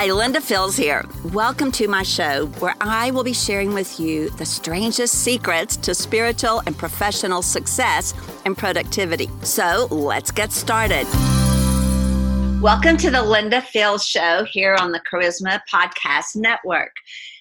Hi, Linda Fields here. Welcome to my show where I will be sharing with you the strangest secrets to spiritual and professional success and productivity. So let's get started. Welcome to the Linda Fields Show here on the Charisma Podcast Network.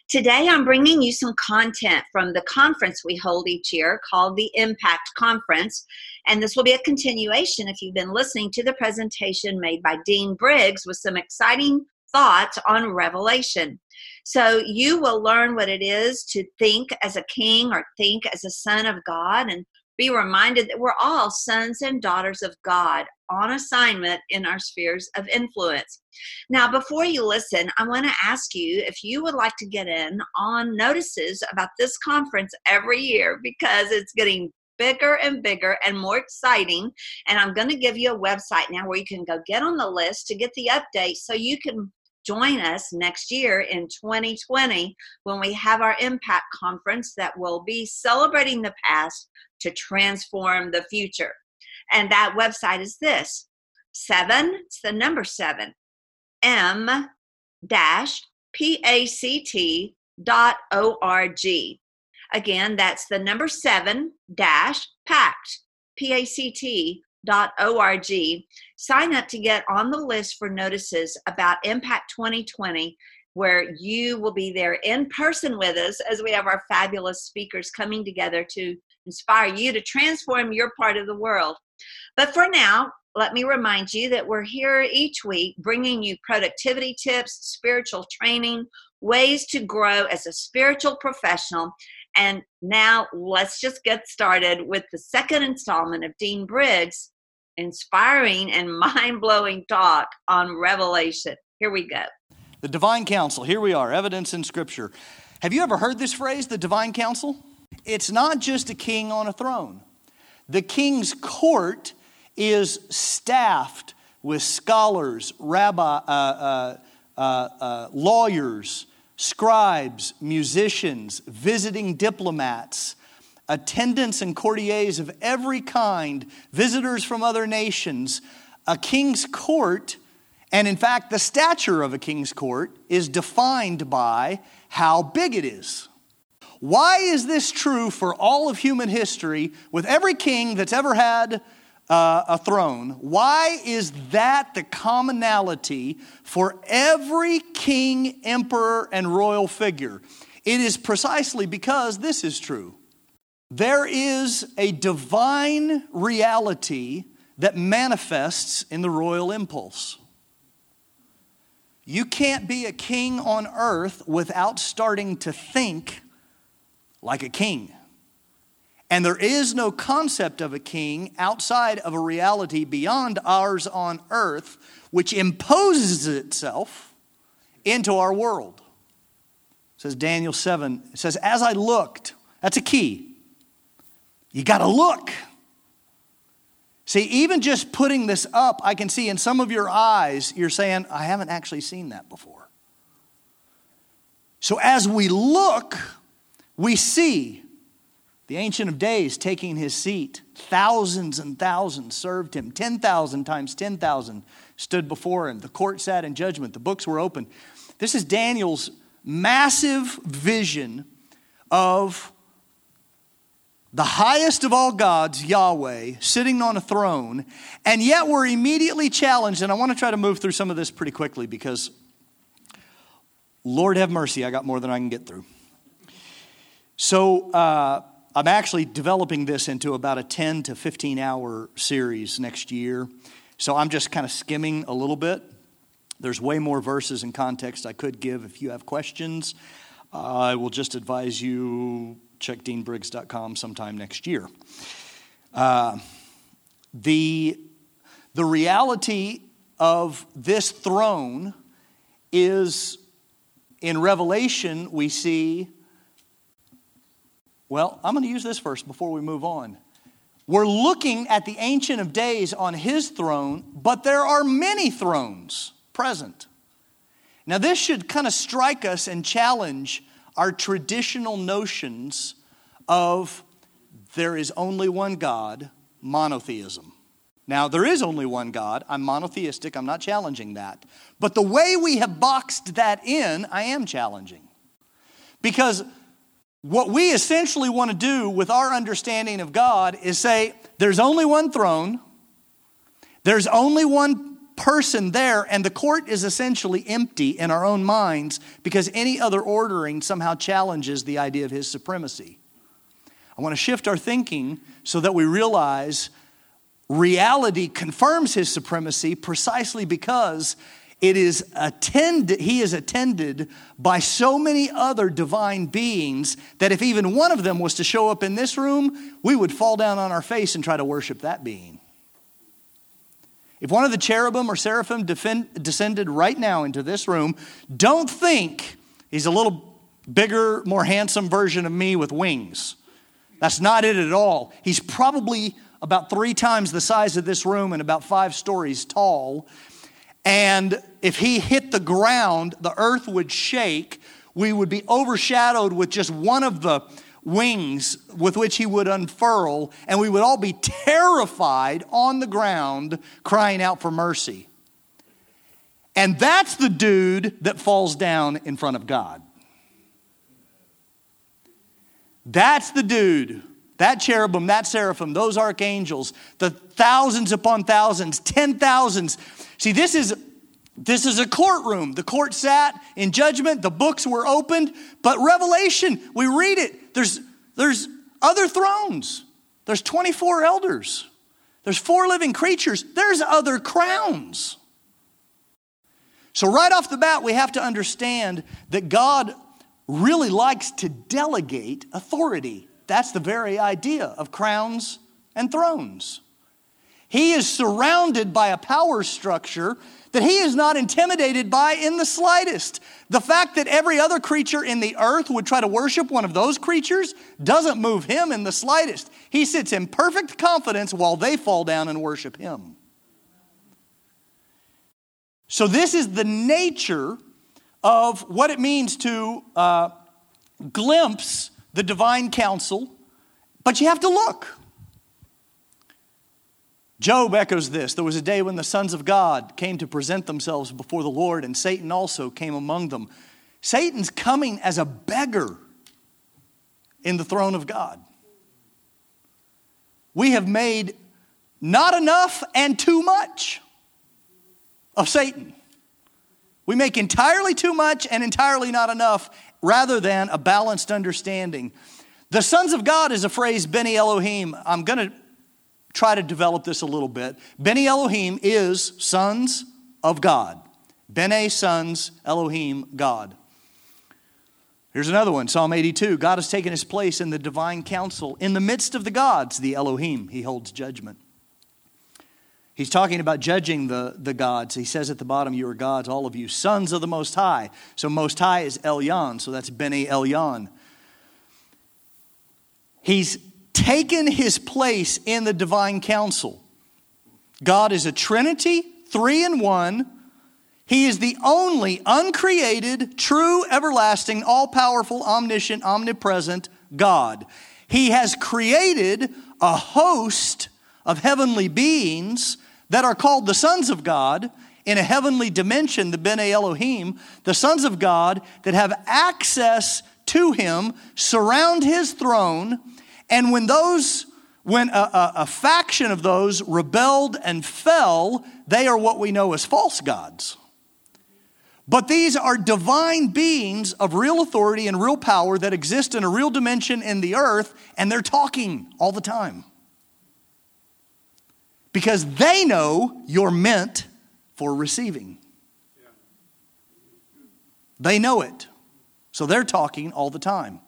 Today, I'm bringing you some content from the conference we hold each year called the Impact Conference. And this will be a continuation if you've been listening to the presentation made by Dean Briggs with some exciting thoughts on revelation. So you will learn what it is to think as a king or think as a son of God and be reminded that we're all sons and daughters of God on assignment in our spheres of influence. Now, before you listen, I want to ask you if you would like to get in on notices about this conference every year because it's getting bigger and bigger and more exciting. And I'm going to give you a website now where you can go get on the list to get the update so you can join us next year in 2020 when we have our impact conference that will be celebrating the past to transform the future. And that website is this seven, it's the number seven, M dash P A C T dot O R G. Again, that's the number seven dash pact, P A C T dot O R G. Sign up to get on the list for notices about Impact 2020 where you will be there in person with us as we have our fabulous speakers coming together to inspire you to transform your part of the world. But for now, let me remind you that we're here each week bringing you productivity tips, spiritual training, ways to grow as a spiritual professional. And now let's just get started with the second installment of Dean Briggs' inspiring and mind blowing talk on Revelation. Here we go. The divine council. Here we are, evidence in Scripture. Have you ever heard this phrase, the divine council? It's not just a king on a throne. The king's court is staffed with scholars, rabbi, uh, uh, uh, uh, lawyers, scribes, musicians, visiting diplomats, attendants and courtiers of every kind, visitors from other nations. A king's court, and in fact, the stature of a king's court, is defined by how big it is. Why is this true for all of human history with every king that's ever had uh, a throne? Why is that the commonality for every king, emperor, and royal figure? It is precisely because this is true. There is a divine reality that manifests in the royal impulse. You can't be a king on earth without starting to think like a king. And there is no concept of a king outside of a reality beyond ours on earth, which imposes itself into our world. It says Daniel 7, it says, As I looked, that's a key. You got to look. See, even just putting this up, I can see in some of your eyes, you're saying, I haven't actually seen that before. So as we look, we see the Ancient of Days taking his seat. Thousands and thousands served him. 10,000 times 10,000 stood before him. The court sat in judgment. The books were open. This is Daniel's massive vision of the highest of all gods, Yahweh, sitting on a throne. And yet we're immediately challenged. And I want to try to move through some of this pretty quickly because, Lord have mercy, I got more than I can get through. So uh, I'm actually developing this into about a 10 to 15 hour series next year. So I'm just kind of skimming a little bit. There's way more verses and context I could give if you have questions. Uh, I will just advise you check deanbriggs.com sometime next year. Uh, the, the reality of this throne is in Revelation, we see well, I'm going to use this first before we move on. We're looking at the Ancient of Days on his throne, but there are many thrones present. Now, this should kind of strike us and challenge our traditional notions of there is only one God, monotheism. Now, there is only one God. I'm monotheistic. I'm not challenging that. But the way we have boxed that in, I am challenging. Because what we essentially want to do with our understanding of God is say there's only one throne, there's only one person there, and the court is essentially empty in our own minds because any other ordering somehow challenges the idea of his supremacy. I want to shift our thinking so that we realize reality confirms his supremacy precisely because it is attended, he is attended by so many other divine beings that if even one of them was to show up in this room, we would fall down on our face and try to worship that being. If one of the cherubim or seraphim defend, descended right now into this room, don't think he's a little bigger, more handsome version of me with wings. That's not it at all. He's probably about three times the size of this room and about five stories tall. And if he hit the ground, the earth would shake. We would be overshadowed with just one of the wings with which he would unfurl, and we would all be terrified on the ground, crying out for mercy. And that's the dude that falls down in front of God. That's the dude, that cherubim, that seraphim, those archangels, the thousands upon thousands, ten thousands. See, this is this is a courtroom. The court sat in judgment, the books were opened, but Revelation, we read it. There's there's other thrones. There's 24 elders. There's four living creatures. There's other crowns. So, right off the bat, we have to understand that God really likes to delegate authority. That's the very idea of crowns and thrones. He is surrounded by a power structure that he is not intimidated by in the slightest. The fact that every other creature in the earth would try to worship one of those creatures doesn't move him in the slightest. He sits in perfect confidence while they fall down and worship him. So, this is the nature of what it means to uh, glimpse the divine council, but you have to look. Job echoes this. There was a day when the sons of God came to present themselves before the Lord, and Satan also came among them. Satan's coming as a beggar in the throne of God. We have made not enough and too much of Satan. We make entirely too much and entirely not enough rather than a balanced understanding. The sons of God is a phrase, Beni Elohim. I'm going to try to develop this a little bit. Beni Elohim is sons of God. Bene, sons, Elohim, God. Here's another one Psalm 82 God has taken his place in the divine council. In the midst of the gods, the Elohim, he holds judgment. He's talking about judging the, the gods. He says at the bottom, You are gods, all of you, sons of the Most High. So, Most High is Elyon, so that's Bene Elyon. He's taken his place in the divine council. God is a Trinity, three in one. He is the only uncreated, true, everlasting, all powerful, omniscient, omnipresent God. He has created a host of heavenly beings that are called the sons of God in a heavenly dimension, the Bene Elohim, the sons of God that have access to him, surround his throne, and when those when a, a, a, faction of those rebelled and fell, they are what we know as false gods. But these are divine beings of real authority and real power that exist in a real dimension in the earth, and they're talking all the time because they know you're meant for receiving. They know it. So they're talking all the time.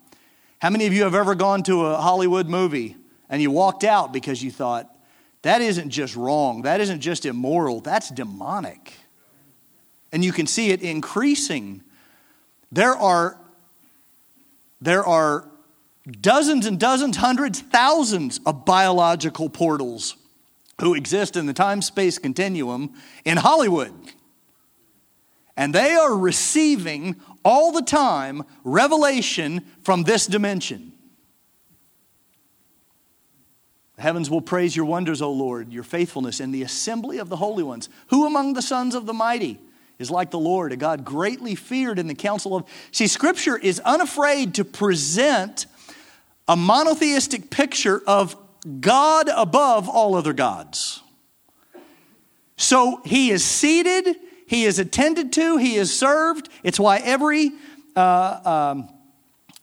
How many of you have ever gone to a Hollywood movie and you walked out because you thought, that isn't just wrong, that isn't just immoral, that's demonic? And you can see it increasing. There are, there are dozens and dozens, hundreds, thousands of biological portals who exist in the time space continuum in Hollywood. And they are receiving all the time revelation from this dimension. The heavens will praise your wonders, O Lord, your faithfulness in the assembly of the holy ones. Who among the sons of the mighty is like the Lord, a God greatly feared in the council of. See, Scripture is unafraid to present a monotheistic picture of God above all other gods. So he is seated, he is attended to, he is served. It's why every uh, um,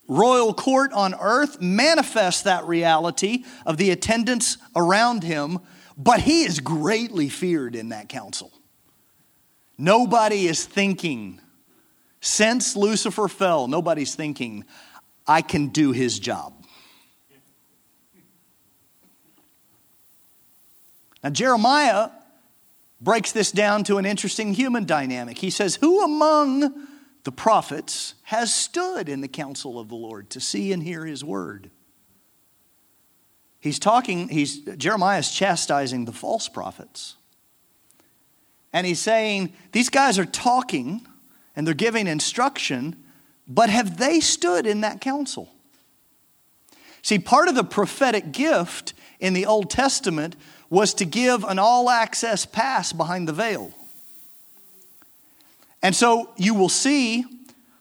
royal court on earth manifests that reality of the attendants around him, but he is greatly feared in that council. Nobody is thinking, since Lucifer fell, nobody's thinking, I can do his job. Now, Jeremiah breaks this down to an interesting human dynamic. He says, Who among the prophets has stood in the counsel of the Lord to see and hear his word? He's talking, he's, Jeremiah is chastising the false prophets. And he's saying, These guys are talking and they're giving instruction, but have they stood in that counsel? See, part of the prophetic gift in the Old Testament was to give an all access pass behind the veil. And so you will see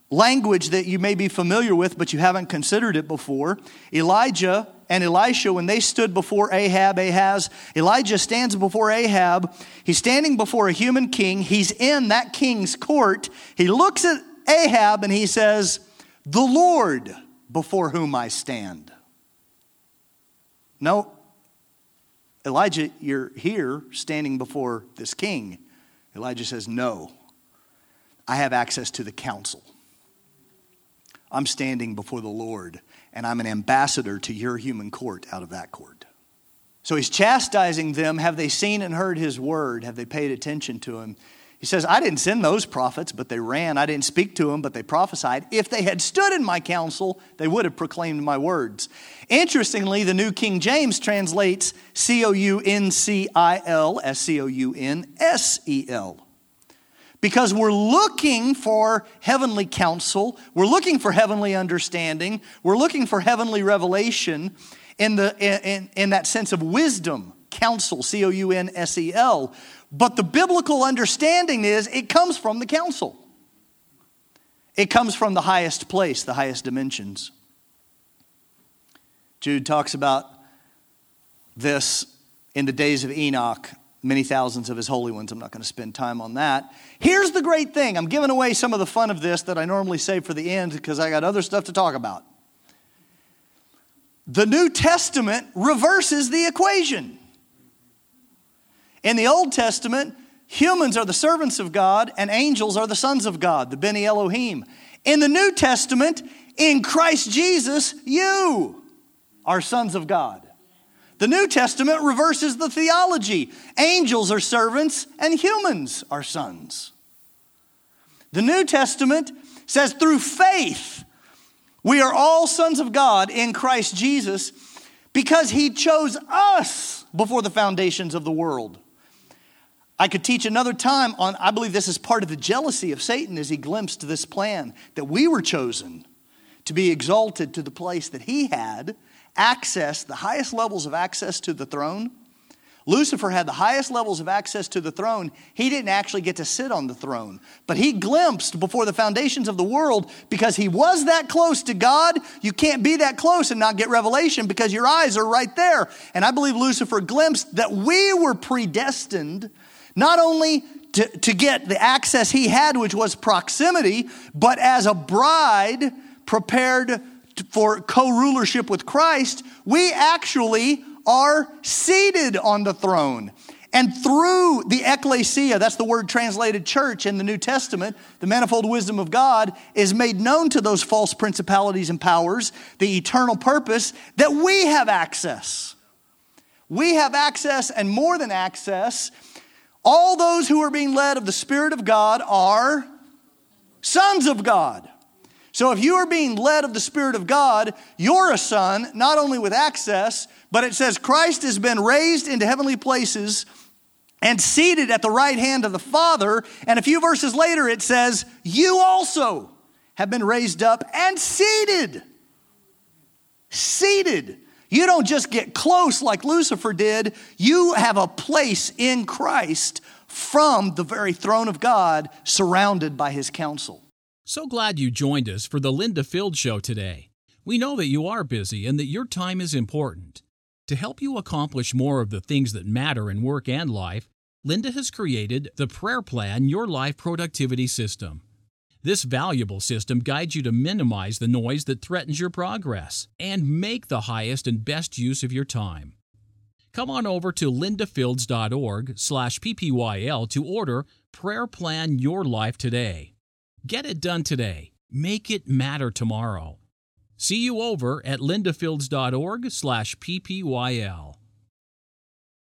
language that you may be familiar with, but you haven't considered it before. Elijah and Elisha, when they stood before Ahab, Ahaz, Elijah stands before Ahab. He's standing before a human king. He's in that king's court. He looks at Ahab and he says, The Lord before whom I stand. No, Elijah, you're here standing before this king. Elijah says, No, I have access to the council. I'm standing before the Lord, and I'm an ambassador to your human court out of that court. So he's chastising them. Have they seen and heard his word? Have they paid attention to him? He says, I didn't send those prophets, but they ran. I didn't speak to them, but they prophesied. If they had stood in my counsel, they would have proclaimed my words. Interestingly, the New King James translates C O U N C I L as C O U N S E L. Because we're looking for heavenly counsel, we're looking for heavenly understanding, we're looking for heavenly revelation in, the, in, in that sense of wisdom, counsel, C O U N S E L. But the biblical understanding is it comes from the council. It comes from the highest place, the highest dimensions. Jude talks about this in the days of Enoch, many thousands of his holy ones. I'm not going to spend time on that. Here's the great thing I'm giving away some of the fun of this that I normally save for the end because I got other stuff to talk about. The New Testament reverses the equation. In the Old Testament, humans are the servants of God and angels are the sons of God, the Beni Elohim. In the New Testament, in Christ Jesus, you are sons of God. The New Testament reverses the theology. Angels are servants and humans are sons. The New Testament says through faith, we are all sons of God in Christ Jesus because he chose us before the foundations of the world. I could teach another time on, I believe this is part of the jealousy of Satan as he glimpsed this plan that we were chosen to be exalted to the place that he had access, the highest levels of access to the throne. Lucifer had the highest levels of access to the throne. He didn't actually get to sit on the throne, but he glimpsed before the foundations of the world because he was that close to God. You can't be that close and not get revelation because your eyes are right there. And I believe Lucifer glimpsed that we were predestined not only to, to get the access he had, which was proximity, but as a bride prepared for co rulership with Christ, we actually are seated on the throne. And through the ecclesia, that's the word translated church in the New Testament, the manifold wisdom of God is made known to those false principalities and powers, the eternal purpose that we have access. We have access and more than access all those who are being led of the Spirit of God are sons of God. So if you are being led of the Spirit of God, you're a son, not only with access, but it says Christ has been raised into heavenly places and seated at the right hand of the Father. And a few verses later, it says, You also have been raised up and seated. Seated You don't just get close like Lucifer did, you have a place in Christ from the very throne of God, surrounded by his counsel. So glad you joined us for the Linda Field Show today. We know that you are busy and that your time is important. To help you accomplish more of the things that matter in work and life, Linda has created the Prayer Plan Your Life Productivity System. This valuable system guides you to minimize the noise that threatens your progress and make the highest and best use of your time. Come on over to lindafields.org slash ppyl to order Prayer Plan Your Life today. Get it done today. Make it matter tomorrow. See you over at lindafields.org slash ppyl.